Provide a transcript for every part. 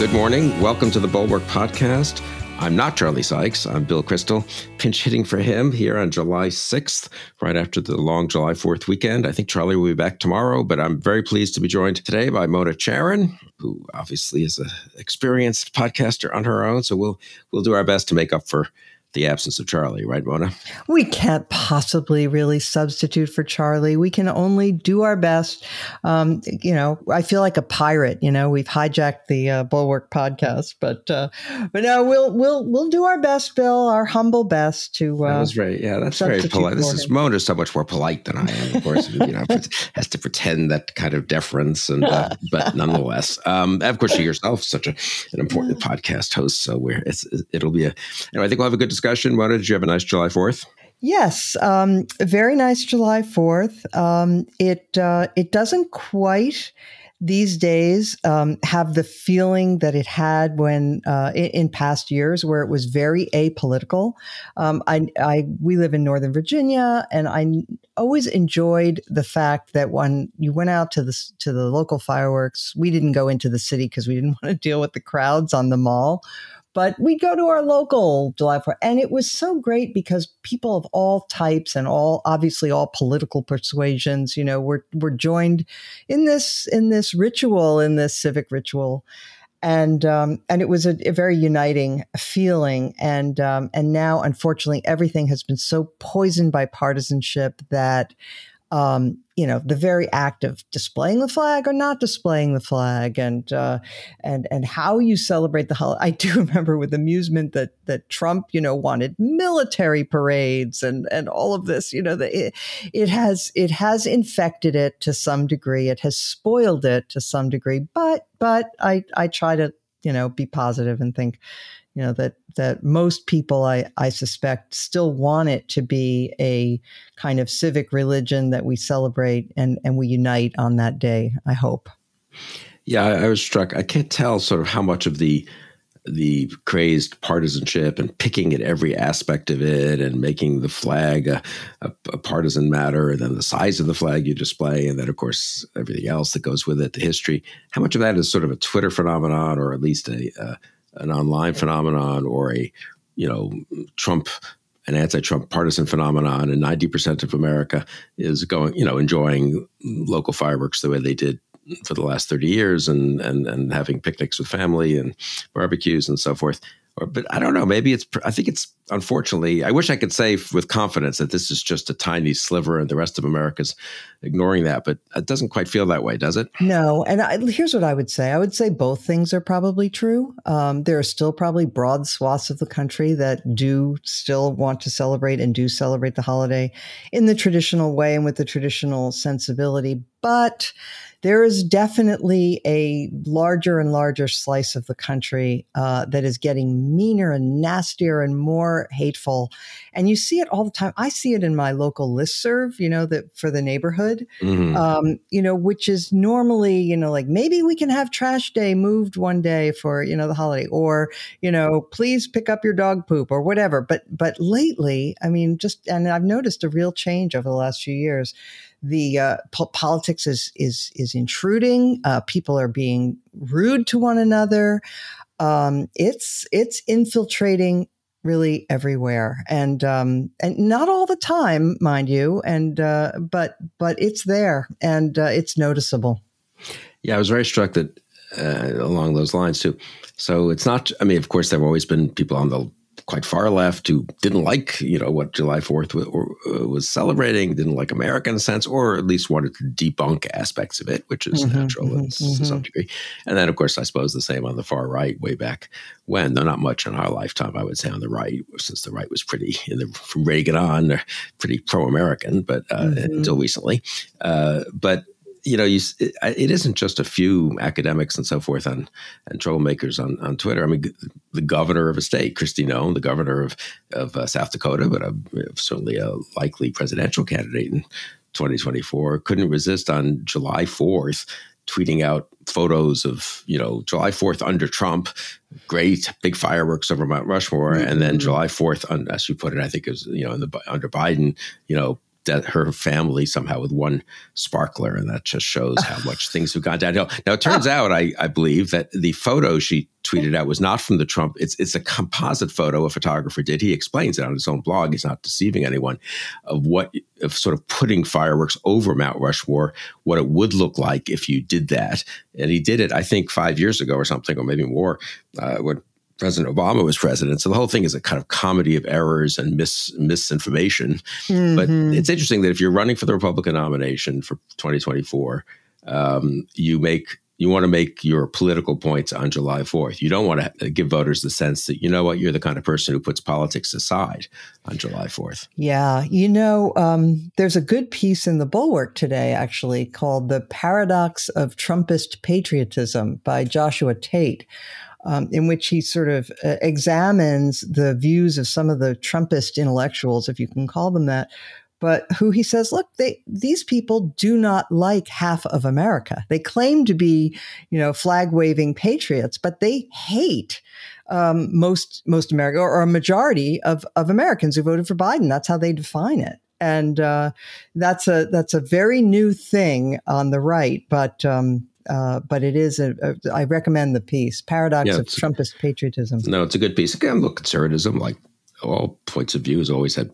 Good morning. Welcome to the Bulwark Podcast. I'm not Charlie Sykes. I'm Bill Kristol, pinch hitting for him here on July 6th, right after the long July 4th weekend. I think Charlie will be back tomorrow, but I'm very pleased to be joined today by Mona Charen, who obviously is an experienced podcaster on her own. So we'll we'll do our best to make up for the absence of Charlie, right, Mona? We can't possibly really substitute for Charlie. We can only do our best. Um, you know, I feel like a pirate. You know, we've hijacked the uh, Bulwark podcast, but uh, but no, we'll we'll we'll do our best, Bill, our humble best to. Uh, that was very yeah. That's very polite. This is Mona's so much more polite than I am. Of course, you know, has to pretend that kind of deference, and uh, but nonetheless, um, of course, she yourself such a, an important podcast host. So we're it's it'll be a. You know, I think we'll have a good discussion. Mona, did you have a nice July 4th? Yes, um, very nice July 4th. Um, it, uh, it doesn't quite these days um, have the feeling that it had when uh, in, in, past years where it was very apolitical. Um, I, I, we live in Northern Virginia, and I always enjoyed the fact that when you went out to the to the local fireworks, we didn't go into the city because we didn't want to deal with the crowds on the mall but we'd go to our local July 4th. And it was so great because people of all types and all, obviously all political persuasions, you know, were, were joined in this, in this ritual, in this civic ritual. And, um, and it was a, a, very uniting feeling. And, um, and now, unfortunately, everything has been so poisoned by partisanship that, um, you know, the very act of displaying the flag or not displaying the flag, and uh, and and how you celebrate the holiday. I do remember with amusement that that Trump, you know, wanted military parades and and all of this. You know, that it, it has it has infected it to some degree. It has spoiled it to some degree. But but I I try to you know be positive and think you know that that most people I, I suspect still want it to be a kind of civic religion that we celebrate and and we unite on that day i hope yeah I, I was struck i can't tell sort of how much of the the crazed partisanship and picking at every aspect of it and making the flag a, a, a, partisan matter, and then the size of the flag you display, and then, of course, everything else that goes with it, the history. How much of that is sort of a Twitter phenomenon or at least a, a an online phenomenon or a you know Trump an anti-Trump partisan phenomenon, and ninety percent of America is going you know enjoying local fireworks the way they did for the last 30 years and and and having picnics with family and barbecues and so forth or, but I don't know. Maybe it's. I think it's unfortunately. I wish I could say with confidence that this is just a tiny sliver, and the rest of America's ignoring that. But it doesn't quite feel that way, does it? No. And I, here's what I would say. I would say both things are probably true. Um, there are still probably broad swaths of the country that do still want to celebrate and do celebrate the holiday in the traditional way and with the traditional sensibility, but there is definitely a larger and larger slice of the country uh, that is getting meaner and nastier and more hateful. And you see it all the time. I see it in my local list serve, you know, that for the neighborhood, mm-hmm. um, you know, which is normally, you know, like maybe we can have trash day moved one day for, you know, the holiday or, you know, please pick up your dog poop or whatever. But, but lately, I mean, just, and I've noticed a real change over the last few years the uh, po- politics is is is intruding. Uh, people are being rude to one another. Um, it's it's infiltrating really everywhere, and um, and not all the time, mind you. And uh, but but it's there, and uh, it's noticeable. Yeah, I was very struck that uh, along those lines too. So it's not. I mean, of course, there have always been people on the quite far left who didn't like you know what July Fourth uh, was celebrating, didn't like America in a sense, or at least wanted to debunk aspects of it, which is mm-hmm, natural mm-hmm, to some mm-hmm. degree. And then, of course, I suppose the same on the far right, way back when, though not much in our lifetime, I would say on the right, since the right was pretty the, from Reagan on, pretty pro-American, but uh, mm-hmm. until recently. Uh, but you know, you, it, it isn't just a few academics and so forth on and troublemakers on, on Twitter. I mean, the governor of a state, Kristi Noem, the governor of of uh, South Dakota, but a, certainly a likely presidential candidate in 2024, couldn't resist on July 4th tweeting out photos of you know July 4th under Trump, great big fireworks over Mount Rushmore, mm-hmm. and then mm-hmm. July 4th, as you put it, I think it was you know the, under Biden, you know that her family somehow with one sparkler, and that just shows how much things have gone downhill. Now it turns out, I, I believe that the photo she tweeted out was not from the Trump. It's it's a composite photo a photographer did. He explains it on his own blog. He's not deceiving anyone of what of sort of putting fireworks over Mount Rushmore, what it would look like if you did that. And he did it, I think, five years ago or something, or maybe more, uh, when President Obama was president. So the whole thing is a kind of comedy of errors and mis- misinformation. Mm-hmm. But it's interesting that if you're running for the Republican nomination for 2024, um, you make you want to make your political points on July 4th. You don't want to give voters the sense that, you know what, you're the kind of person who puts politics aside on July 4th. Yeah. You know, um, there's a good piece in the Bulwark today, actually, called The Paradox of Trumpist Patriotism by Joshua Tait, um, in which he sort of uh, examines the views of some of the Trumpist intellectuals, if you can call them that, but who he says, look, they, these people do not like half of America. They claim to be, you know, flag waving patriots, but they hate um, most most America or a majority of of Americans who voted for Biden. That's how they define it, and uh, that's a that's a very new thing on the right, but. Um, uh, but it is a, a. I recommend the piece, "Paradox yeah, of Trumpist Patriotism." No, it's a good piece. Again, look, conservatism, like all points of view, has always had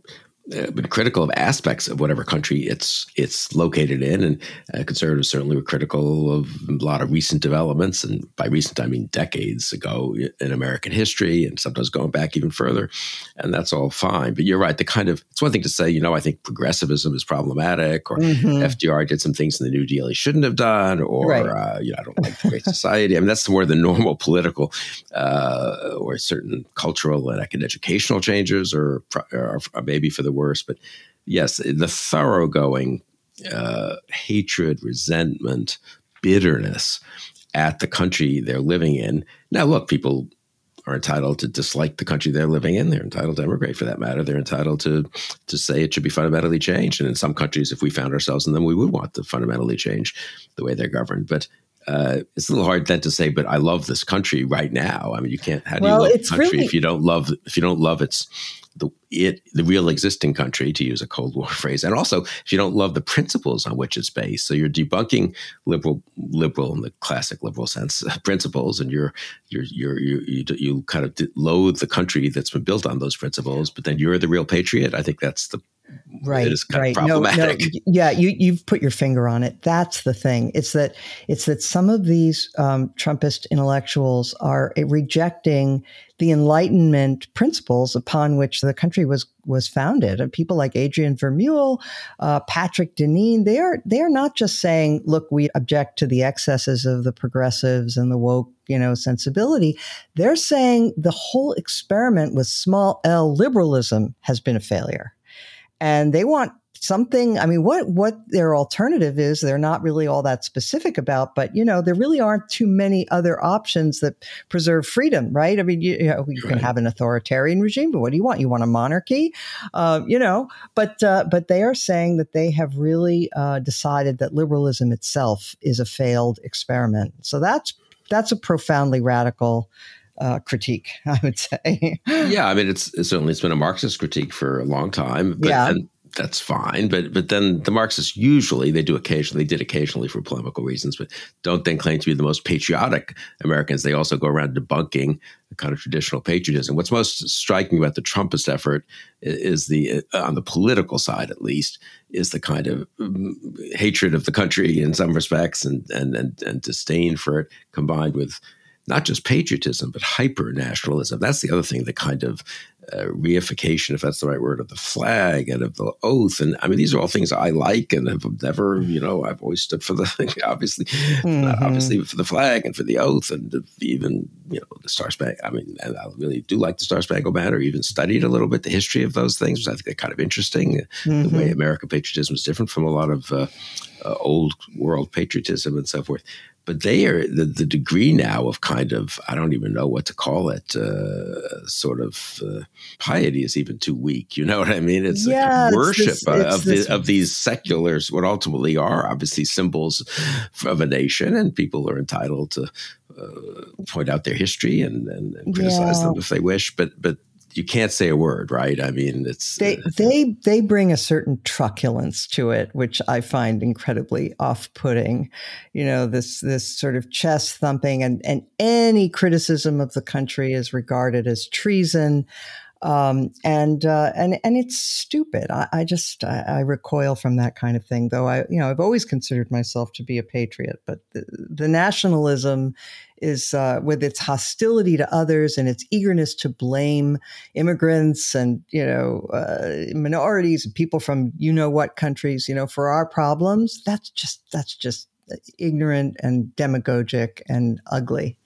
uh, been critical of aspects of whatever country it's it's located in, and uh, conservatives certainly were critical of a lot of recent developments, and by recent I mean decades ago in American history, and sometimes going back even further, and that's all fine. But you're right; the kind of it's one thing to say, you know, I think progressivism is problematic, or mm-hmm. FDR did some things in the New Deal he shouldn't have done, or right. uh, you know, I don't like the Great Society. I mean, that's more the normal political uh, or certain cultural and educational changes, or, or maybe for the worse. But yes, the thoroughgoing uh, hatred, resentment, bitterness at the country they're living in. Now, look, people are entitled to dislike the country they're living in. They're entitled to emigrate, for that matter. They're entitled to to say it should be fundamentally changed. And in some countries, if we found ourselves in them, we would want to fundamentally change the way they're governed. But uh, it's a little hard then to say, but I love this country right now. I mean, you can't. How do well, you love the country really, if you don't love if you don't love its the it the real existing country to use a Cold War phrase, and also if you don't love the principles on which it's based, so you're debunking liberal liberal in the classic liberal sense principles, and you're you're you're you you, you kind of loathe the country that's been built on those principles, but then you're the real patriot. I think that's the right, it is kind right. No, no, yeah, you you've put your finger on it. That's the thing. It's that it's that some of these um, Trumpist intellectuals are rejecting the Enlightenment principles upon which the country was was founded. And people like Adrian Vermeule, uh, Patrick Deneen, they are they are not just saying, "Look, we object to the excesses of the progressives and the woke." You know, sensibility. They're saying the whole experiment with small L liberalism has been a failure and they want something i mean what what their alternative is they're not really all that specific about but you know there really aren't too many other options that preserve freedom right? I mean you, you, know, you right. can have an authoritarian regime but what do you want? You want a monarchy? Uh, you know but uh, but they are saying that they have really uh, decided that liberalism itself is a failed experiment. So that's that's a profoundly radical uh, critique, I would say. yeah, I mean, it's, it's, certainly it's been a Marxist critique for a long time. But, yeah. And that's fine, but but then the Marxists usually they do occasionally they did occasionally for polemical reasons, but don't then claim to be the most patriotic Americans. They also go around debunking the kind of traditional patriotism. What's most striking about the Trumpist effort is the uh, on the political side, at least, is the kind of um, hatred of the country in some respects and and and, and disdain for it, combined with not just patriotism, but hyper nationalism. That's the other thing, the kind of uh, reification, if that's the right word, of the flag and of the oath. And I mean, these are all things I like and have never, you know, I've always stood for the, obviously, mm-hmm. obviously for the flag and for the oath and even, you know, the Star Spangled. I mean, I really do like the Star Spangled Banner, even studied a little bit the history of those things, because I think they're kind of interesting. Mm-hmm. The way mm-hmm. American patriotism is different from a lot of uh, uh, old world patriotism and so forth but they are the, the degree now of kind of I don't even know what to call it. Uh, sort of uh, piety is even too weak. You know what I mean? It's yeah, like worship it's this, of the, of these seculars, what ultimately are obviously symbols of a nation, and people are entitled to uh, point out their history and, and, and criticize yeah. them if they wish. But but you can't say a word, right? I mean, it's they uh, they they bring a certain truculence to it, which I find incredibly off-putting. You know, this this sort of chest thumping, and and any criticism of the country is regarded as treason um, and uh, and and it's stupid. I, I just I, I, recoil from that kind of thing. Though I you know I've always considered myself to be a patriot, but the, the nationalism is uh, with its hostility to others and its eagerness to blame immigrants and you know uh, minorities and people from you know what countries you know for our problems. That's just that's just ignorant and demagogic and ugly.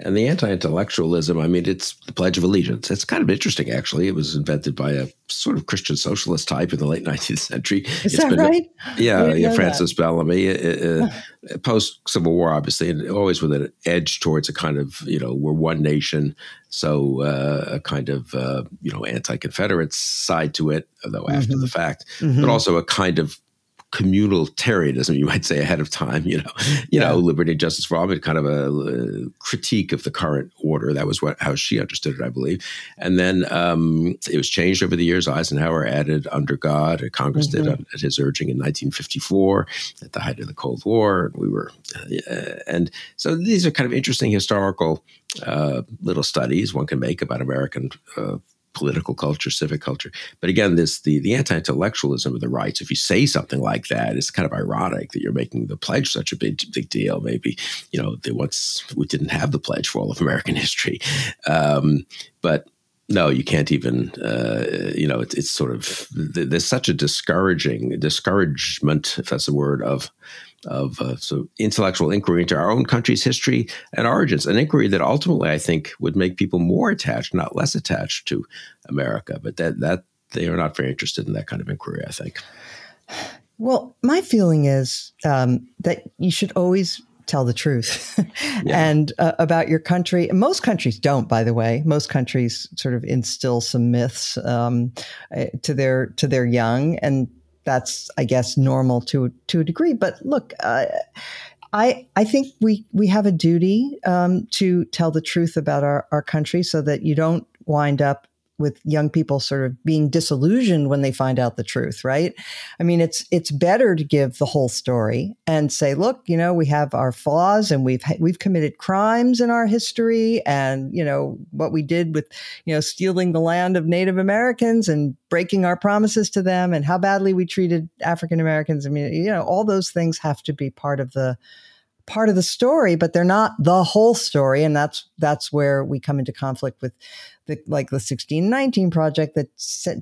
And the anti intellectualism, I mean, it's the Pledge of Allegiance. It's kind of interesting, actually. It was invented by a sort of Christian socialist type in the late 19th century. Is it's that been, right? Yeah, yeah Francis that. Bellamy. Uh, uh, Post Civil War, obviously, and always with an edge towards a kind of, you know, we're one nation. So uh, a kind of, uh, you know, anti Confederate side to it, though after mm-hmm. the fact, mm-hmm. but also a kind of communitarianism, you might say, ahead of time. You know, you yeah. know, liberty, and justice for all, but kind of a, a, critique of the current order. That was what how she understood it, I believe. And then um, it was changed over the years. Eisenhower added "under God," Congress mm-hmm. did at his urging in 1954, at the height of the Cold War. And we were, uh, and so these are kind of interesting historical uh, little studies one can make about American. Uh, political culture, civic culture. But again, this the the anti-intellectualism of the rights. If you say something like that, it's kind of ironic that you're making the pledge such a big big deal. Maybe you know they once we didn't have the pledge for all of American history, um, but no, you can't even. Uh, you know, it's, it's sort of there's such a discouraging discouragement, if that's a word, of of uh, so intellectual inquiry into our own country's history and origins, an inquiry that ultimately I think would make people more attached, not less attached to America. But that that they are not very interested in that kind of inquiry. I think. Well, my feeling is um, that you should always tell the truth yeah. and uh, about your country. Most countries don't, by the way. Most countries sort of instill some myths um, eh, to their to their young, and that's I guess normal to to a degree. But look. Uh, I, I think we, we have a duty um, to tell the truth about our, our country so that you don't wind up with young people sort of being disillusioned when they find out the truth right i mean it's it's better to give the whole story and say look you know we have our flaws and we've we've committed crimes in our history and you know what we did with you know stealing the land of native americans and breaking our promises to them and how badly we treated african americans i mean you know all those things have to be part of the part of the story, but they're not the whole story. And that's that's where we come into conflict with the like the 1619 project that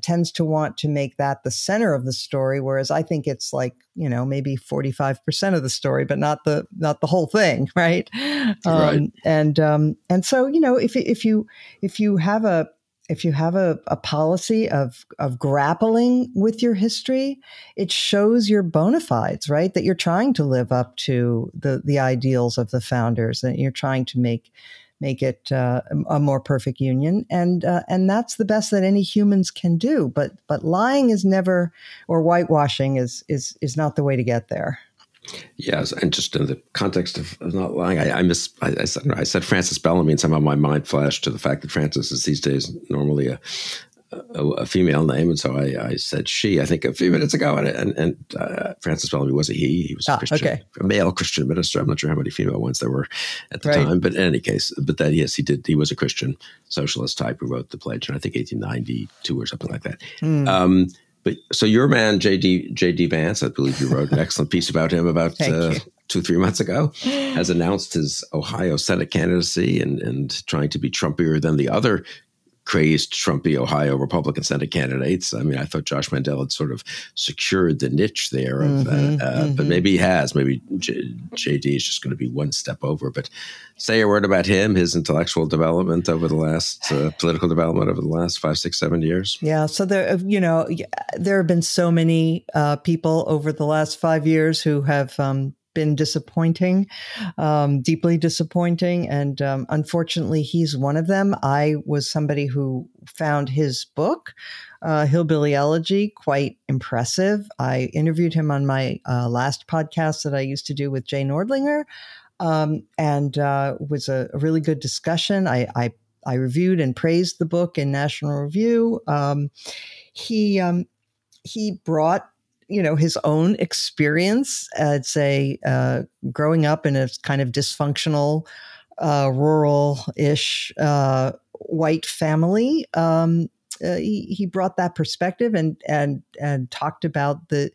tends to want to make that the center of the story whereas i think it's like you know maybe 45% of the story but not the not the whole thing right, right. Um, and um, and so you know if if you if you have a if you have a, a policy of of grappling with your history, it shows your bona fides, right? That you're trying to live up to the the ideals of the founders, that you're trying to make make it uh, a more perfect union, and uh, and that's the best that any humans can do. But but lying is never, or whitewashing is is is not the way to get there. Yes, and just in the context of, not lying, I, I miss. I, I, said, I said Francis Bellamy, and somehow my mind flashed to the fact that Francis is these days normally a a, a, female name, and so I, I, said she. I think a few minutes ago, and and, and uh, Francis Bellamy was a he. He was a ah, Christian, okay. a male Christian minister. I'm not sure how many female ones there were at the right. time, but in any case, but that yes, he did. He was a Christian socialist type who wrote the pledge and I think 1892 or something like that. Mm. Um, but so your man JD JD Vance, I believe you wrote an excellent piece about him about uh, two three months ago, has announced his Ohio Senate candidacy and and trying to be Trumpier than the other crazed Trumpy Ohio Republican Senate candidates. I mean, I thought Josh Mandel had sort of secured the niche there, of, mm-hmm, uh, uh, mm-hmm. but maybe he has. Maybe J- JD is just going to be one step over. But say a word about him, his intellectual development over the last uh, political development over the last five, six, seven years. Yeah. So there, you know, there have been so many uh, people over the last five years who have um, been disappointing, um, deeply disappointing. And um, unfortunately, he's one of them. I was somebody who found his book, uh, Hillbilly Elegy, quite impressive. I interviewed him on my uh, last podcast that I used to do with Jay Nordlinger. Um, and uh, was a, really good discussion. I, I I reviewed and praised the book in National Review. Um, he um, he brought you know his own experience i'd say uh, growing up in a kind of dysfunctional uh, rural-ish uh, white family um, uh, he, he, brought that perspective and and and talked about the,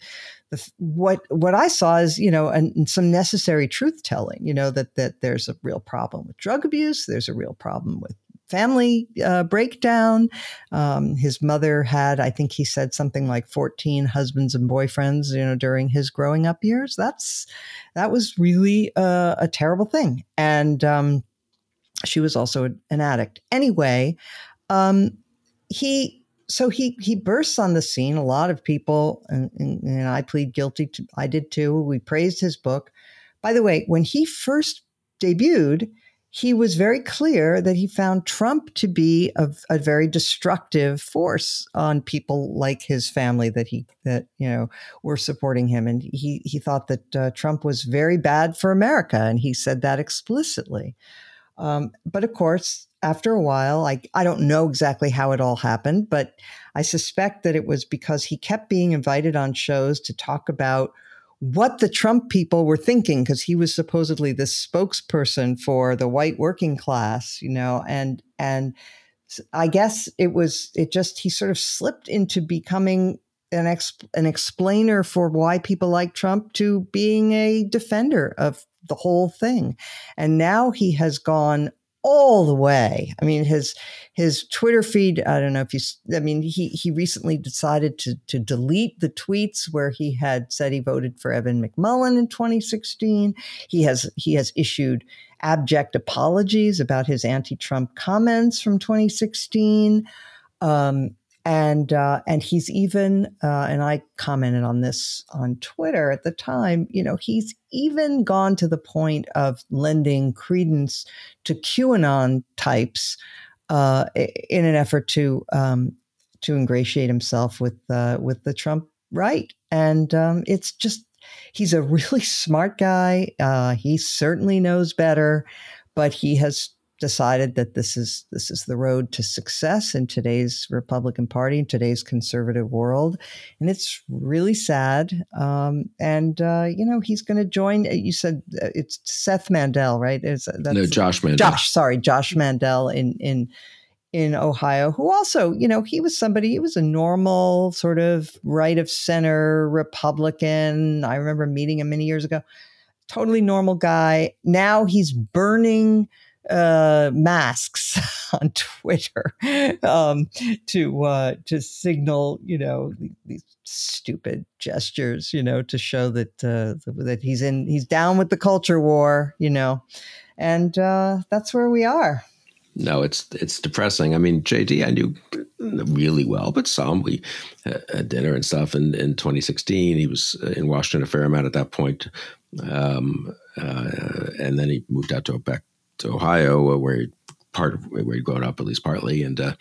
the what what I saw is you know and, some necessary truth telling you know that that there's a real problem with drug abuse there's a real problem with family uh, breakdown. Um, his mother had, I think he said something like 14 husbands and boyfriends, you know, during his growing up years. That's, that was really uh, a terrible thing. And um, she was also an addict. Anyway, um, he, so he, he bursts on the scene. A lot of people, and, and, and I plead guilty to, I did too. We praised his book. By the way, when he first debuted, he was very clear that he found Trump to be a, a, very destructive force on people like his family that he that you know were supporting him, and he he thought that uh, Trump was very bad for America, and he said that explicitly. Um, but of course, after a while, I I don't know exactly how it all happened, but I suspect that it was because he kept being invited on shows to talk about what the Trump people were thinking because he was supposedly the spokesperson for the white working class, you know, and and I guess it was it just he sort of slipped into becoming an ex, an explainer for why people like Trump to being a defender of the whole thing. And now he has gone all the way. I mean, his his Twitter feed. I don't know if you. I mean, he he recently decided to to delete the tweets where he had said he voted for Evan McMullin in 2016. He has he has issued abject apologies about his anti-Trump comments from 2016. Um, and uh, and he's even uh, and I commented on this on Twitter at the time. You know, he's even gone to the point of lending credence to QAnon types uh, in an effort to um, to ingratiate himself with uh, with the Trump right. And um, it's just he's a really smart guy. Uh, he certainly knows better, but he has decided that this is this is the road to success in today's Republican Party, in today's conservative world, and it's really sad. Um, and uh, you know, he's going to join. Uh, you said uh, it's Seth Mandel, right? It's, no, Josh Mandel. Josh, sorry, Josh Mandel in in in Ohio, who also, you know, he was somebody, he was a normal sort of right of center Republican. I remember meeting him many years ago. Totally normal guy. Now he's burning uh, masks on Twitter um, to uh, to signal, you know, these stupid gestures, you know, to show that uh, that he's in, he's down with the culture war, you know, and uh, that's where we are. No, it's it's depressing. I mean, JD, I knew really well, but some we had dinner and stuff. in, in 2016, he was in Washington a fair amount at that point, um, uh, and then he moved out to back to Ohio, uh, where part of where he'd grown up, at least partly, and, uh,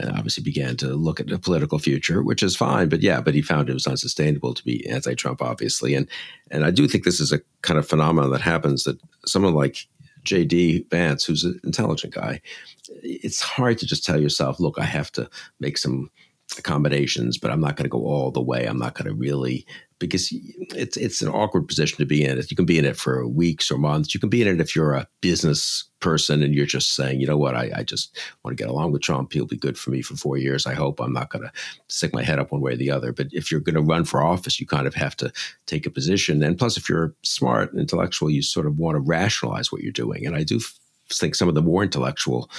and, obviously began to look at the political future, which is fine. But yeah, but he found it was unsustainable to be anti-Trump, obviously, and and I do think this is a kind of phenomenon that happens that someone like J.D. Vance, who's an intelligent guy, it's hard to just tell yourself, look, I have to make some accommodations, but I'm not going to go all the way. I'm not going to really because it's it's an awkward position to be in. You can be in it for weeks or months. You can be in it if you're a business person and you're just saying, you know what, I, I just want to get along with Trump. He'll be good for me for four years. I hope I'm not going to stick my head up one way or the other. But if you're going to run for office, you kind of have to take a position. And plus, if you're smart and intellectual, you sort of want to rationalize what you're doing. And I do think some of the more intellectual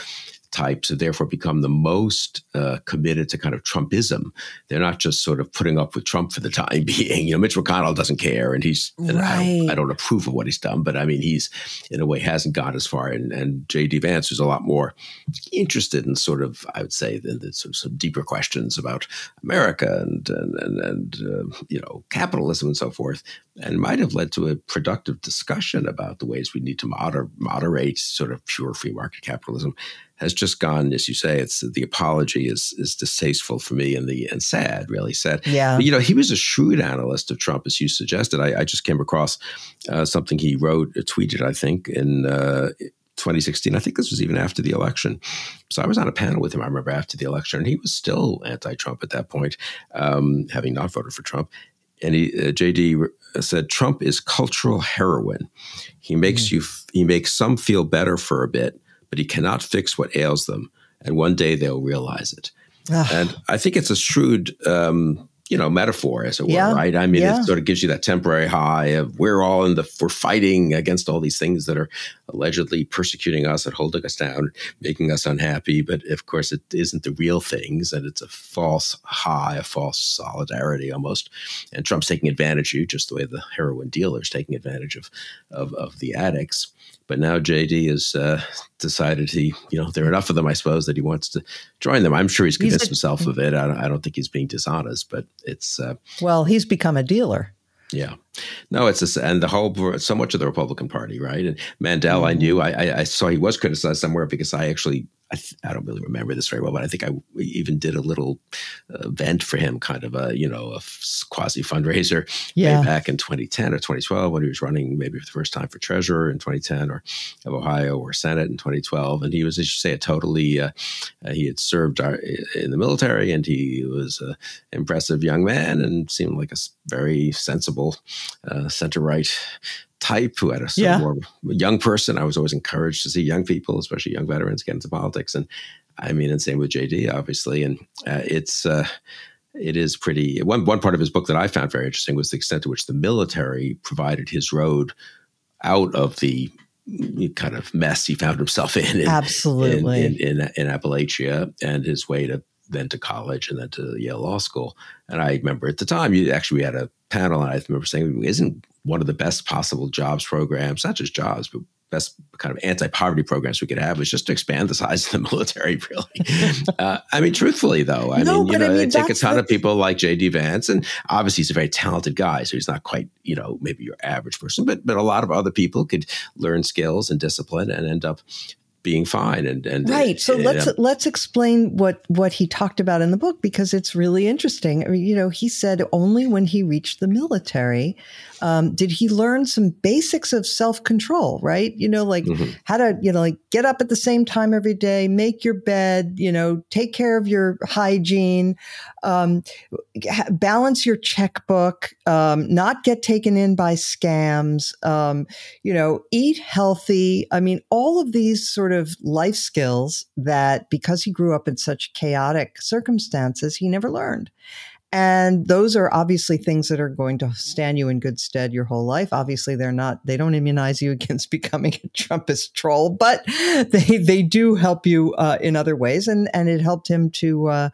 types have therefore become the most uh, committed to kind of Trumpism. They're not just sort of putting up with Trump for the time being. You know, Mitch McConnell doesn't care, and he's right. and I, don't, I, don't, approve of what he's done, but I mean, he's in a way hasn't gone as far. And, and J.D. Vance was a lot more interested in sort of, I would say, the, the sort of some deeper questions about America and and and, and uh, you know capitalism and so forth, and might have led to a productive discussion about the ways we need to moder- moderate sort of pure free market capitalism has just gone, as you say, it's the apology is is distasteful for me and the and sad, really sad. Yeah, but, you know, he was a shrewd analyst of Trump, as you suggested. I, I just came across uh, something he wrote, uh, tweeted, I think, in uh, 2016. I think this was even after the election. So I was on a panel with him. I remember after the election, and he was still anti-Trump at that point, um, having not voted for Trump. And he, uh, JD said, "Trump is cultural heroin. He makes mm-hmm. you, he makes some feel better for a bit, but he cannot fix what ails them. And one day they'll realize it." And I think it's a shrewd um, you know metaphor as it were yeah. right i mean yeah. it sort of gives you that temporary high of we're all in the we're fighting against all these things that are allegedly persecuting us and holding us down making us unhappy but of course it isn't the real things and it's a false high a false solidarity almost and trump's taking advantage of you just the way the heroin dealers taking advantage of of, of the addicts but now JD has uh, decided he, you know, there are enough of them, I suppose, that he wants to join them. I'm sure he's convinced he's a, himself of it. I don't, I don't, think he's being dishonest, but it's. Uh, well, he's become a dealer. Yeah, no, it's a, and the whole so much of the Republican Party, right? And Mandel, mm-hmm. I knew, I, I saw he was criticized somewhere because I actually I, th- I, don't really remember this very well, but I think I even did a little uh, event for him, kind of a you know a f- quasi fundraiser, yeah. back in 2010 or 2012 when he was running maybe for the first time for treasurer in 2010 or of Ohio or Senate in 2012, and he was, as you say, a totally uh, uh, he had served our, in the military and he was an impressive young man and seemed like a very sensible uh, center right type who had a sort yeah. of more young person. I was always encouraged to see young people, especially young veterans, get into politics. And I mean, and same with JD, obviously. And uh, it's uh, it is pretty. One one part of his book that I found very interesting was the extent to which the military provided his road out of the kind of mess he found himself in. in Absolutely. In, in, in, in Appalachia and his way to then to college and then to Yale Law School. And I remember at the time, you actually we had a panel, and I remember saying, "Isn't one of the best possible jobs programs, not just jobs, but best kind of anti-poverty programs we could have was just to expand the size of the military really. Uh, i mean truthfully though i no, mean you know I mean, they take a ton the... of people like jd vance and obviously he's a very talented guy so he's not quite you know maybe your average person but but a lot of other people could learn skills and discipline and end up being fine and, and right so and, let's um, let's explain what what he talked about in the book because it's really interesting I mean, you know he said only when he reached the military um, did he learn some basics of self control? Right, you know, like mm-hmm. how to you know like get up at the same time every day, make your bed, you know, take care of your hygiene, um, balance your checkbook, um, not get taken in by scams, um, you know, eat healthy. I mean, all of these sort of life skills that because he grew up in such chaotic circumstances, he never learned. And those are obviously things that are going to stand you in good stead your whole life. Obviously, they're not, they don't immunize you against becoming a Trumpist troll, but they, they do help you uh, in other ways. And, and it helped him to, uh,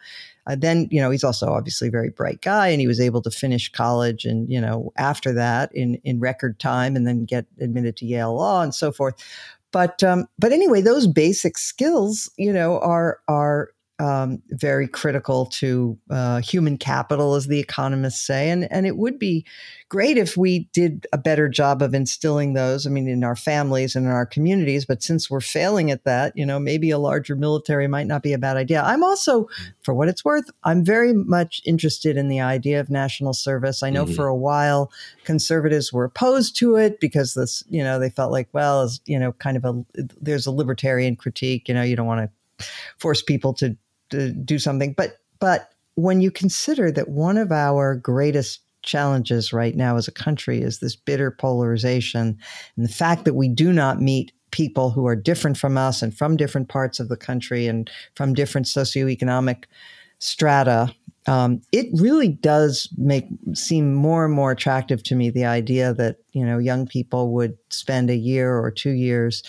uh, then, you know, he's also obviously a very bright guy and he was able to finish college and, you know, after that in, in record time and then get admitted to Yale Law and so forth. But, um, but anyway, those basic skills, you know, are, are, um, very critical to uh, human capital, as the economists say. And, and it would be great if we did a better job of instilling those, I mean, in our families and in our communities. But since we're failing at that, you know, maybe a larger military might not be a bad idea. I'm also, for what it's worth, I'm very much interested in the idea of national service. I know mm-hmm. for a while conservatives were opposed to it because this, you know, they felt like, well, as, you know, kind of a, there's a libertarian critique, you know, you don't want to force people to to do something. But but when you consider that one of our greatest challenges right now as a country is this bitter polarization and the fact that we do not meet people who are different from us and from different parts of the country and from different socioeconomic strata um, it really does make seem more and more attractive to me the idea that you know young people would spend a year or two years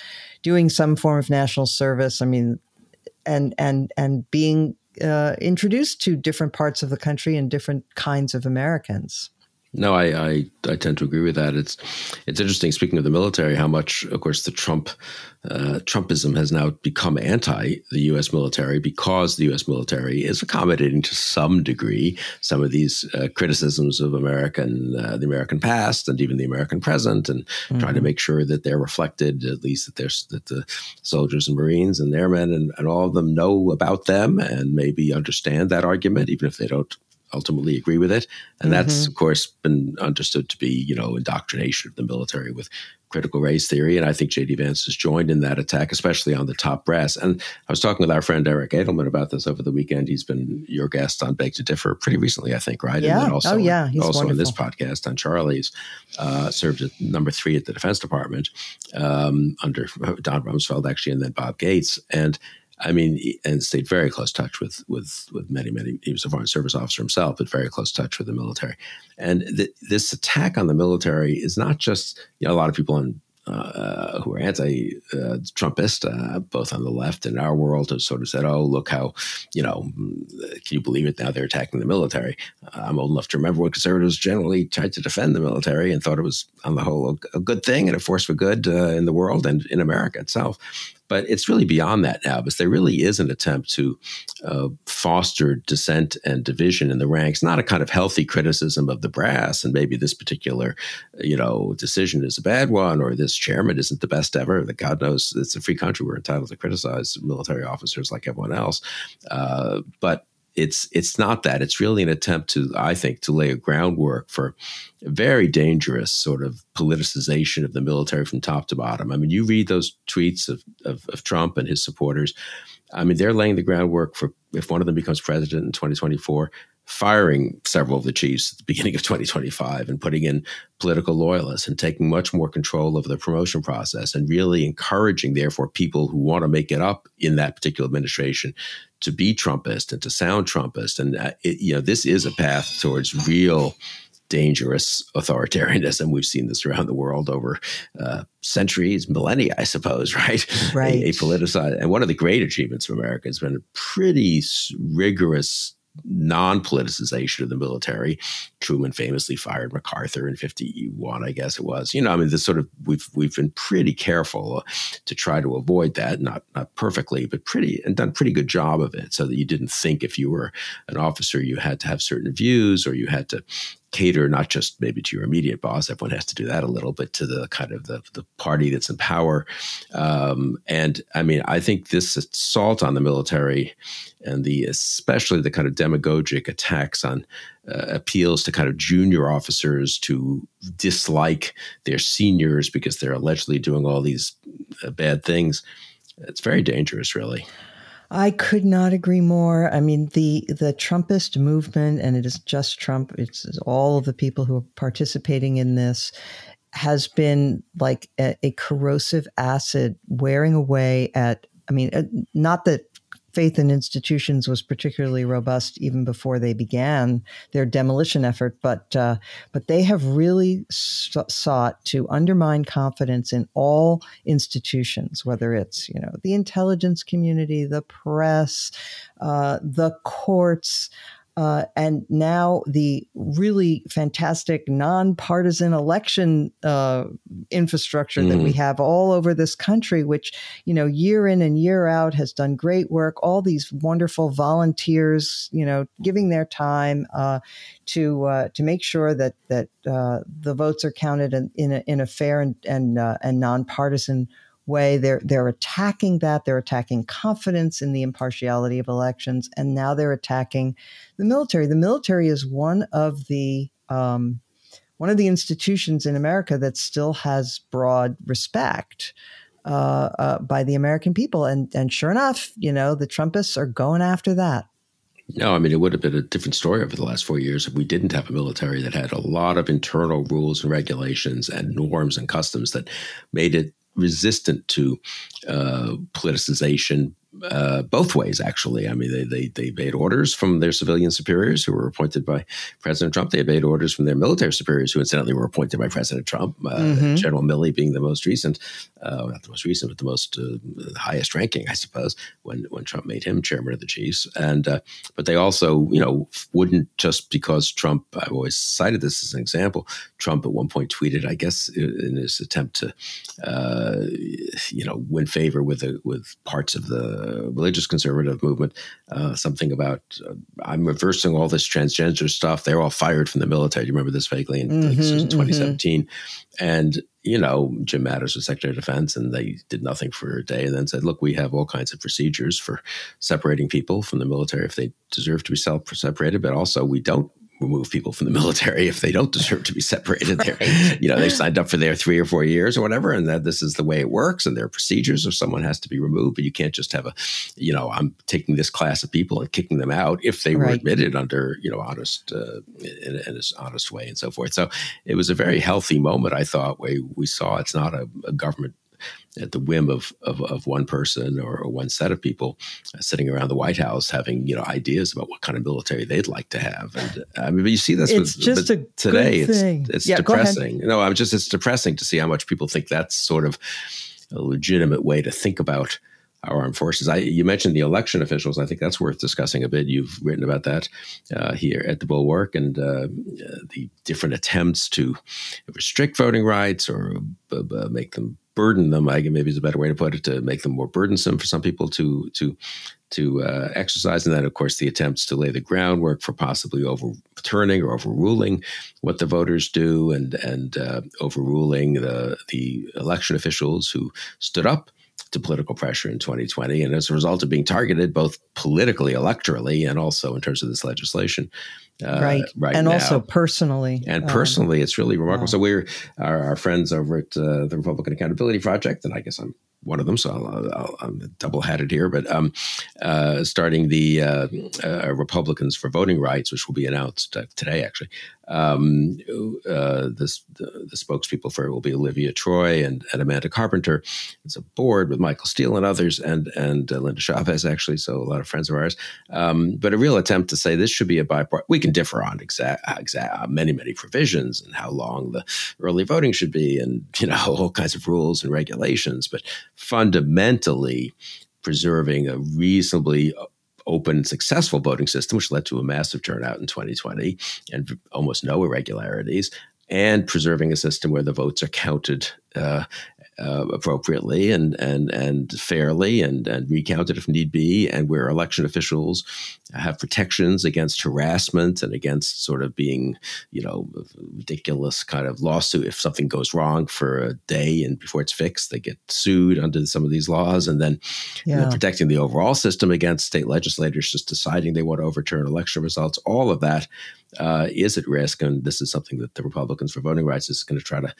doing some form of national service i mean and and and being uh, introduced to different parts of the country and different kinds of Americans. No, I, I, I tend to agree with that. It's it's interesting. Speaking of the military, how much, of course, the Trump uh, Trumpism has now become anti the U.S. military because the U.S. military is accommodating to some degree some of these uh, criticisms of American uh, the American past and even the American present, and mm-hmm. trying to make sure that they're reflected at least that there's that the soldiers and Marines and their men and, and all of them know about them and maybe understand that argument, even if they don't ultimately agree with it. And mm-hmm. that's, of course, been understood to be, you know, indoctrination of the military with critical race theory. And I think J.D. Vance has joined in that attack, especially on the top brass. And I was talking with our friend Eric Edelman about this over the weekend. He's been your guest on Beg to Differ pretty recently, I think, right? Yeah. And also, oh, yeah. He's also wonderful. in this podcast on Charlie's, uh, served at number three at the Defense Department um, under Don Rumsfeld, actually, and then Bob Gates. And I mean, and stayed very close touch with with with many many. He was a foreign service officer himself, but very close touch with the military. And th- this attack on the military is not just you know a lot of people uh, who are anti-Trumpist, uh, both on the left and our world, have sort of said, "Oh, look how, you know, can you believe it? Now they're attacking the military." Uh, I'm old enough to remember when conservatives generally tried to defend the military and thought it was, on the whole, a, a good thing and a force for good uh, in the world and in America itself. But it's really beyond that now, because there really is an attempt to uh, foster dissent and division in the ranks, not a kind of healthy criticism of the brass and maybe this particular, you know, decision is a bad one or this chairman isn't the best ever. That God knows it's a free country. We're entitled to criticize military officers like everyone else. Uh, but it's it's not that. It's really an attempt to, I think, to lay a groundwork for a very dangerous sort of politicization of the military from top to bottom. I mean, you read those tweets of, of, of Trump and his supporters. I mean, they're laying the groundwork for if one of them becomes president in 2024, firing several of the chiefs at the beginning of 2025 and putting in political loyalists and taking much more control over the promotion process and really encouraging, therefore, people who want to make it up in that particular administration to be Trumpist and to sound Trumpist. And, uh, it, you know, this is a path towards real dangerous authoritarianism. We've seen this around the world over uh, centuries, millennia, I suppose, right? Right. A, a politicized, and one of the great achievements of America has been a pretty rigorous non-politicization of the military. Truman famously fired MacArthur in 51, I guess it was. You know, I mean, this sort of we've we've been pretty careful to try to avoid that, not not perfectly, but pretty and done pretty good job of it, so that you didn't think if you were an officer you had to have certain views or you had to cater not just maybe to your immediate boss everyone has to do that a little but to the kind of the, the party that's in power. Um, and i mean i think this assault on the military and the especially the kind of demagogic attacks on uh, appeals to kind of junior officers to dislike their seniors because they're allegedly doing all these uh, bad things it's very dangerous really I could not agree more. I mean, the the Trumpist movement, and it is just Trump. It's all of the people who are participating in this has been like a, a corrosive acid wearing away at. I mean, uh, not that faith in institutions was particularly robust even before they began their demolition effort. But uh, but they have really sought to undermine confidence in all institutions, whether it's you know the intelligence community, the press, uh, the courts. Uh, and now the really fantastic nonpartisan election uh, infrastructure mm. that we mm. have all over this country, which you know year in and year out has done great work. All these wonderful volunteers, you know, giving their time uh, to uh, to make sure that that uh, the votes are counted in, in a, in a fair and and, uh, and nonpartisan way. They're they're attacking that. They're attacking confidence in the impartiality of elections, and now they're attacking the military. The military is one of the um, one of the institutions in America that still has broad respect. Uh, uh, by the American people, and and sure enough, you know the Trumpists are going after that. No, I mean, it would have been a different story over the last four years if we didn't have a military that had a lot of internal rules and regulations and norms and customs that made it resistant to uh, politicization uh, both ways, actually. I mean, they, they, they obeyed orders from their civilian superiors who were appointed by President Trump. They obeyed orders from their military superiors who incidentally were appointed by President Trump, uh, mm-hmm. General Milley being the most recent, uh, not the most recent, but the most uh, highest ranking, I suppose, when, when Trump made him chairman of the Chiefs. And, uh, but they also, you know, wouldn't just because Trump, I've always cited this as an example, Trump at one point tweeted, I guess, in his attempt to, uh, you know, win favor with, the, with parts of the religious conservative movement, uh, something about uh, I'm reversing all this transgender stuff. They're all fired from the military. Do you remember this vaguely in, mm-hmm, in 2017? Mm-hmm. And you know, Jim Mattis was Secretary of Defense, and they did nothing for a day, and then said, "Look, we have all kinds of procedures for separating people from the military if they deserve to be self separated, but also we don't remove people from the military if they don't deserve to be separated. Right. you know, they signed up for their three or four years or whatever, and that this is the way it works, and there are procedures, or someone has to be removed. But you can't just have a, you know, I'm taking this class of people and kicking them out if they right. were admitted under, you know, honest uh, in, in an honest way and so forth. So it was a very healthy moment, I thought, where we saw it's not a, a government at the whim of, of, of one person or, or, one set of people uh, sitting around the White House having you know ideas about what kind of military they'd like to have. And I mean, you see this it's with, just a today. it's it's yeah, depressing. No, I'm just it's depressing to see how much people think that's sort of a legitimate way to think about our armed forces. I, you mentioned the election officials. I think that's worth discussing a bit. You've written about that uh, here at the Bulwark and uh, the different attempts to restrict voting rights or uh, make them burden them. I guess maybe is a better way to put it to make them more burdensome for some people to to to uh, exercise, and then of course the attempts to lay the groundwork for possibly overturning or overruling what the voters do, and and uh, overruling the the election officials who stood up to political pressure in 2020, and as a result of being targeted both politically, electorally, and also in terms of this legislation. Uh, right, right, and now. also personally, and um, personally, it's really remarkable. So we're our, our, friends over at uh, the Republican Accountability Project, and I guess I'm one of them, so i am double hatted here. But um, uh, starting the uh, uh, Republicans for Voting Rights, which will be announced uh, today, actually. Um, uh, this, the, the, spokespeople for it will be Olivia Troye and, and, Amanda Carpenter. It's a board with Michael Steele and others, and and uh, Linda Chavez actually. So a lot of friends of ours. Um, but a real attempt to say this should be a bipartisan. We can differ on exact, exact many many provisions and how long the early voting should be, and you know all kinds of rules and regulations. But fundamentally preserving a reasonably open, successful voting system, which led to a massive turnout in 2020 and almost no irregularities, and preserving a system where the votes are counted uh, uh, appropriately and and and fairly and and recounted if need be, and where election officials have protections against harassment and against sort of being, you know, ridiculous kind of lawsuit if something goes wrong for a day and before it's fixed, they get sued under some of these laws, and then, yeah. and then protecting the overall system against state legislators just deciding they want to overturn election results. All of that uh, is at risk, and this is something that the Republicans for Voting Rights is going to try to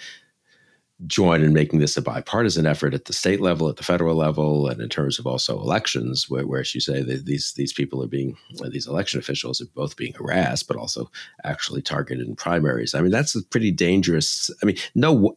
join in making this a bipartisan effort at the state level, at the federal level, and in terms of also elections, where, where as you say, these these people are being uh, these election officials are both being harassed, but also actually targeted in primaries. I mean, that's a pretty dangerous. I mean, no,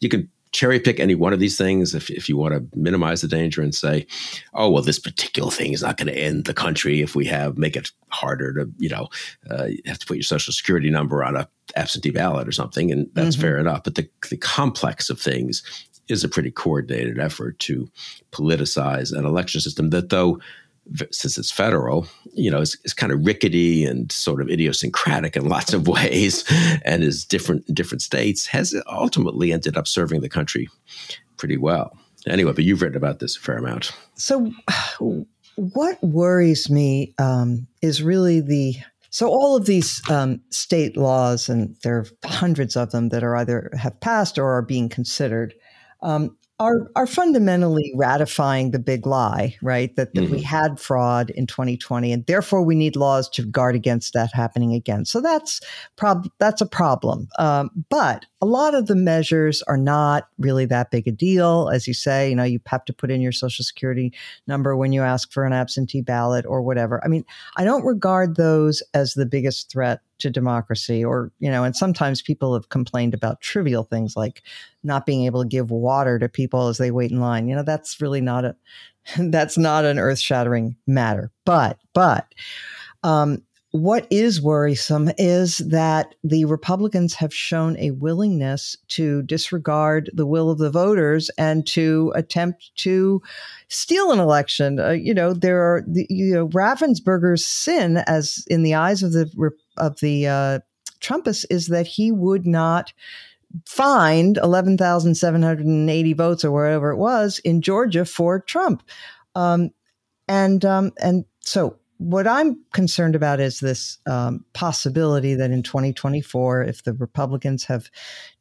you can cherry pick any one of these things if, if you want to minimize the danger and say, oh, well, this particular thing is not going to end the country if we have make it harder to, you know, uh, you have to put your social security number on a absentee ballot or something. And that's mm-hmm. fair enough. But the, the complex of things is a pretty coordinated effort to politicize an election system that, though since it's federal, you know, it's, is kind of rickety and sort of idiosyncratic in lots of ways, and is different in different states, has ultimately ended up serving the country pretty well. Anyway, but you've written about this a fair amount. So, what worries me um, is really the so all of these um, state laws, and there are hundreds of them that are either have passed or are being considered. Um, are are fundamentally ratifying the big lie, right? That, that mm-hmm. we had fraud in 2020, and therefore we need laws to guard against that happening again. So that's prob- that's a problem. Um, but a lot of the measures are not really that big a deal, as you say. You know, you have to put in your social security number when you ask for an absentee ballot or whatever. I mean, I don't regard those as the biggest threat to democracy or you know and sometimes people have complained about trivial things like not being able to give water to people as they wait in line you know that's really not a that's not an earth-shattering matter but but um, what is worrisome is that the Republicans have shown a willingness to disregard the will of the voters and to attempt to steal an election. Uh, you know, there are the, you know Raffensperger's sin, as in the eyes of the of the uh, Trumpists is that he would not find 11,780 votes or wherever it was in Georgia for Trump. Um, and um, and so what I'm concerned about is this um, possibility that in 2024, if the Republicans have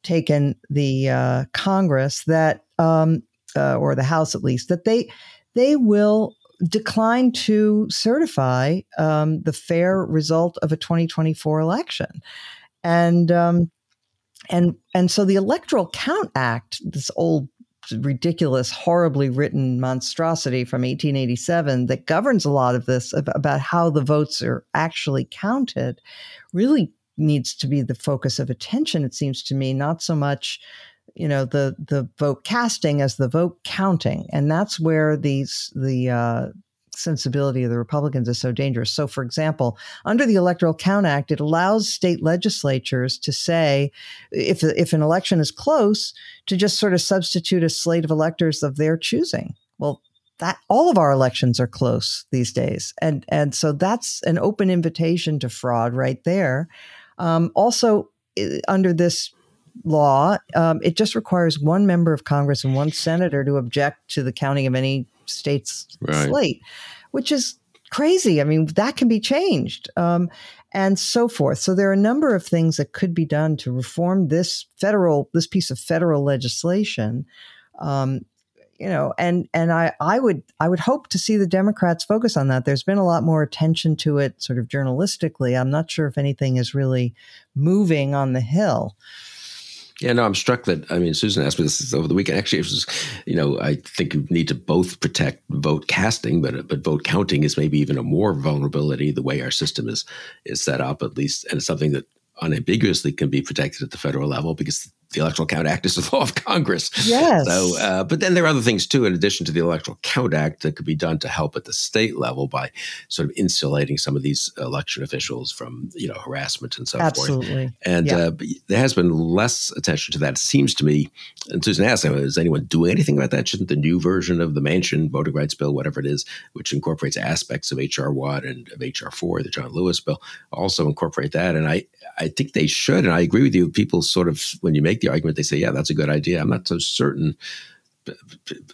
taken the uh, Congress, that um, uh, or the House at least, that they they will decline to certify um, the fair result of a 2024 election, and um, and and so the Electoral Count Act, this old ridiculous, horribly written monstrosity from 1887 that governs a lot of this about how the votes are actually counted really needs to be the focus of attention it seems to me not so much you know the the vote casting as the vote counting and that's where these the uh, sensibility of the Republicans is so dangerous. So, for example, under the Electoral Count Act, it allows state legislatures to say if if an election is close, to just sort of substitute a slate of electors of their choosing. Well, that all of our elections are close these days, and and so that's an open invitation to fraud right there. Um, also, under this law, um, it just requires one member of Congress and one senator to object to the counting of any state's right. slate, which is crazy. I mean, that can be changed. Um, and so forth. So there are a number of things that could be done to reform this federal, this piece of federal legislation. Um, you know, and and I I would I would hope to see the Democrats focus on that. There's been a lot more attention to it, sort of journalistically. I'm not sure if anything is really moving on the Hill. Yeah, no, I'm struck that I mean Susan asked me this over the weekend. Actually, it was you know I think you need to both protect vote casting, but but vote counting is maybe even a more vulnerability the way our system is is set up at least, and it's something that unambiguously can be protected at the federal level because the Electoral Count Act is the law of Congress. Yes. So, uh, but then there are other things too, in addition to the Electoral Count Act, that could be done to help at the state level by sort of insulating some of these election officials from, you know, harassment and so Absolutely. forth. Absolutely. And yeah. uh, there has been less attention to that. It seems to me. And Susan asked, is anyone doing anything about that? Shouldn't the new version of the Manchin voting rights bill, whatever it is, which incorporates aspects of HR one and of HR four, the John Lewis bill, also incorporate that? And I, I think they should. And I agree with you. People sort of, when you make the argument, they say, yeah, that's a good idea. I'm not so certain.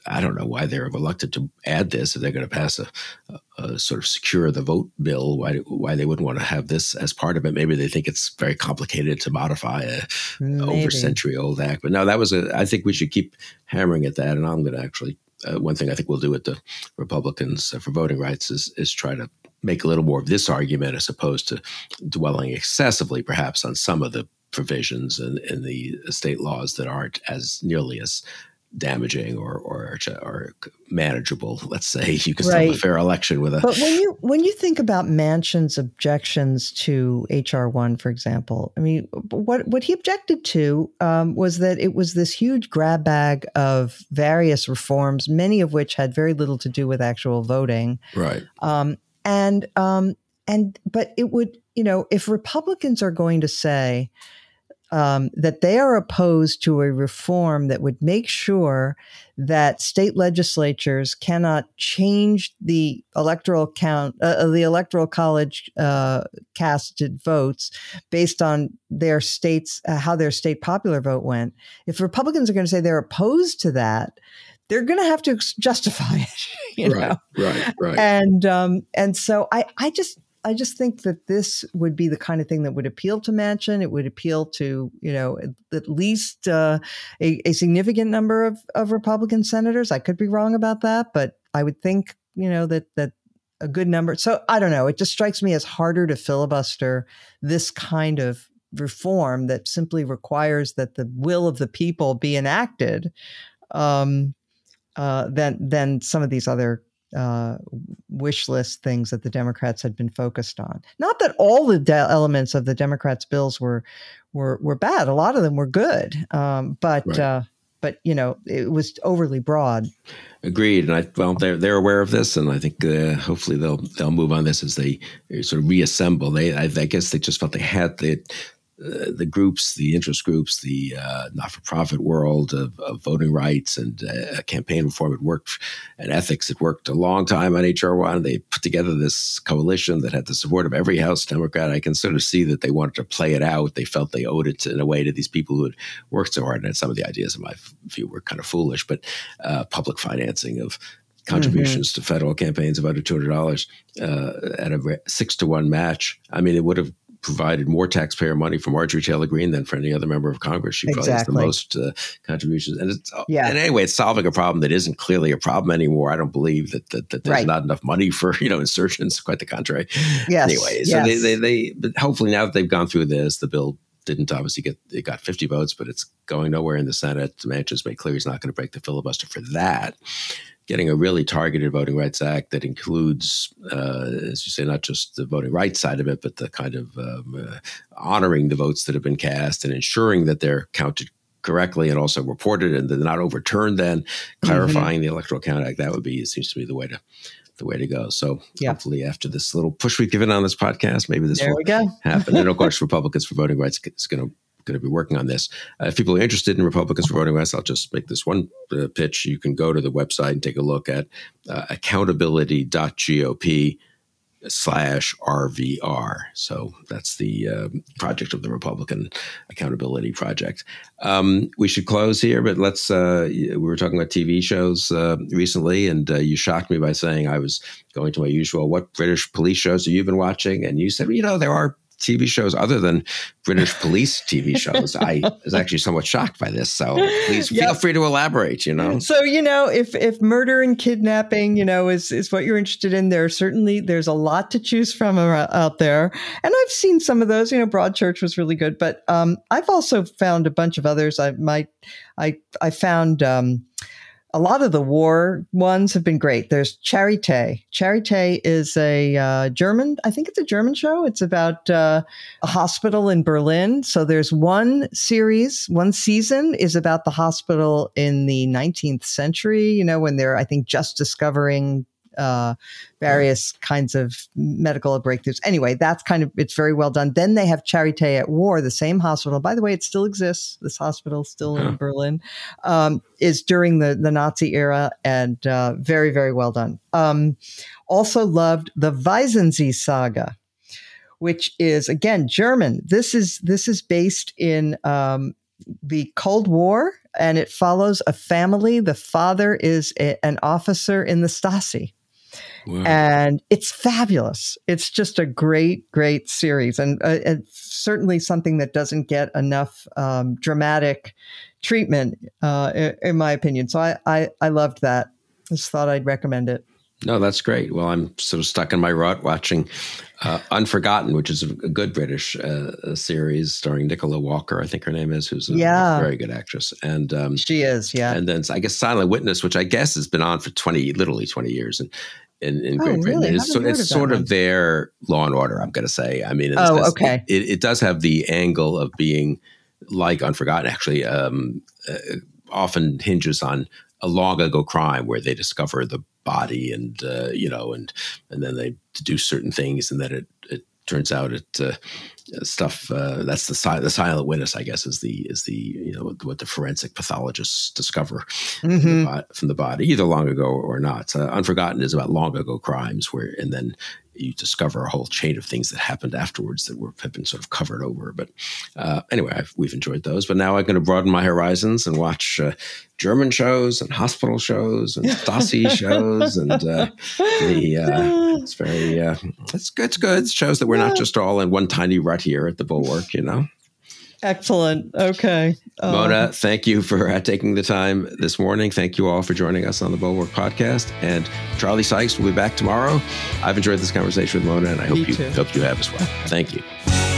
I don't know why they're reluctant to add this. If they're going to pass a, a, a, sort of secure the vote bill, why why they wouldn't want to have this as part of it? Maybe they think it's very complicated to modify a Maybe. over century old act. But no, that was a. I think we should keep hammering at that. And I'm going to actually uh, one thing I think we'll do with the Republicans uh, for voting rights is is try to make a little more of this argument as opposed to dwelling excessively, perhaps, on some of the provisions in, in the state laws that aren't as nearly as damaging or or or manageable. Let's say you can right. have a fair election with a. But when you when you think about Manchin's objections to HR one, for example, I mean, what what he objected to um, was that it was this huge grab bag of various reforms, many of which had very little to do with actual voting. Right. Um, and um, and but it would you know if Republicans are going to say um, that they are opposed to a reform that would make sure that state legislatures cannot change the electoral count, uh, uh, the electoral college uh, casted votes based on their states, uh, how their state popular vote went. If Republicans are going to say they're opposed to that, they're going to have to justify it. You right, know? right, right. And um, and so I, I just I just think that this would be the kind of thing that would appeal to Manchin. It would appeal to, you know, at, least uh, a, a, significant number of, of Republican senators. I could be wrong about that, but I would think, you know, that that a good number. So I don't know. It just strikes me as harder to filibuster this kind of reform that simply requires that the will of the people be enacted um, uh, than than some of these other uh, wish list things that the Democrats had been focused on. Not that all the de- elements of the Democrats' bills were were were bad. A lot of them were good, um, but right. uh, but you know it was overly broad. Agreed, and I well they're they're aware of this, and I think uh, hopefully they'll they'll move on this as they sort of reassemble. They I, I guess they just felt they had the uh, the groups, the interest groups, the uh, not-for-profit world of, of voting rights and uh, campaign reform had worked, and ethics had worked a long time on HR one. They put together this coalition that had the support of every House Democrat. I can sort of see that they wanted to play it out. They felt they owed it to, in a way to these people who had worked so hard. And some of the ideas, in my view, were kind of foolish, but uh, public financing of contributions mm-hmm. to federal campaigns of under two hundred dollars uh, at a six to one match. I mean, it would have provided more taxpayer money for Marjorie Taylor Greene than for any other member of Congress. She probably exactly. has the most uh, contributions. And it's, uh, yeah. and anyway, it's solving a problem that isn't clearly a problem anymore. I don't believe that, that, that there's right. not enough money for, you know, insurgents. Quite the contrary. Yes. Anyway, so yes. they, they, they, but hopefully now that they've gone through this, the bill didn't obviously get, it got 50 votes, but it's going nowhere in the Senate. Manchin's made clear he's not going to break the filibuster for that getting a really targeted Voting Rights Act that includes, uh, as you say, not just the voting rights side of it, but the kind of um, uh, honoring the votes that have been cast and ensuring that they're counted correctly and also reported and they're not overturned. Then clarifying mm-hmm. the Electoral Count Act that would be it seems to be the way to the way to go. So yeah. hopefully, after this little push we've given on this podcast, maybe this there will happen. and of course, Republicans for Voting Rights is going to going to be working on this. Uh, if people are interested in Republicans for Voting Rights, I'll just make this one uh, pitch. You can go to the website and take a look at uh, accountability.gop slash RVR. So that's the uh, project of the Republican Accountability Project. Um, we should close here, but let's. Uh, we were talking about TV shows uh, recently, and uh, you shocked me by saying I was going to my usual. What British police shows have you been watching? And you said, you know, there are TV shows other than British police TV shows. I was actually somewhat shocked by this. So please yep. feel free to elaborate, you know. So, you know, if if murder and kidnapping, you know, is is what you're interested in, there certainly there's a lot to choose from out there. And I've seen some of those, you know, Broadchurch was really good, but um, I've also found a bunch of others. I might I I found um, a lot of the war ones have been great. There's Charité. Charité is a uh, German, I think it's a German show. It's about uh, a hospital in Berlin. So there's one series, one season is about the hospital in the 19th century, you know, when they're, I think, just discovering uh, various kinds of medical breakthroughs. Anyway, that's kind of it's very well done. Then they have Charité at War, the same hospital. By the way, it still exists. This hospital still in Berlin um, is during the the Nazi era and uh, very very well done. Um, also loved the Weissensee saga. Which is again German. This is this is based in um, the Cold War, and it follows a family. The father is a, an officer in the Stasi, Wow. And it's fabulous. It's just a great, great series, and, uh, and certainly something that doesn't get enough um, dramatic treatment, uh, in, in, my opinion. So I, I, I loved that. Just thought I'd recommend it. No, that's great. Well, I'm sort of stuck in my rut watching uh, Unforgotten, which is a good British uh, series starring Nicola Walker, I think her name is, who's a yeah. very good actress. And um, she is, yeah. And then I guess Silent Witness, which I guess has been on for 20, literally 20 years. And in, in oh, Great Britain. Really? It's, so, it's sort of their Law and Order. I'm going to say. I mean, oh, okay. It, it, does have the angle of being like Unforgotten. Actually, um, uh, often hinges on a long ago crime where they discover the body and uh, you know and and then they do certain things and then it, it turns out it uh, stuff uh, that's the si- the silent witness I guess is the is the you know what the forensic pathologists discover mm-hmm. from, the, mm-hmm. from, the, body either long ago or not. Uh, Unforgotten is about long ago crimes where and then you discover a whole chain of things that happened afterwards that were have been sort of covered over. But uh, anyway, I've, we've enjoyed those. But now I'm going to broaden my horizons and watch uh, German shows and hospital shows and Stasi shows and uh, the uh, it's very uh, it's good. It's good. It shows that we're not just all in one tiny rut here at the Bulwark. You know. Excellent. Okay. Um, Mona, thank you for uh, taking the time this morning. Thank you all for joining us on the Bulwark podcast. And Charlie Sykes will be back tomorrow. I've enjoyed this conversation with Mona, and I hope you too. hope you have as well. Thank you.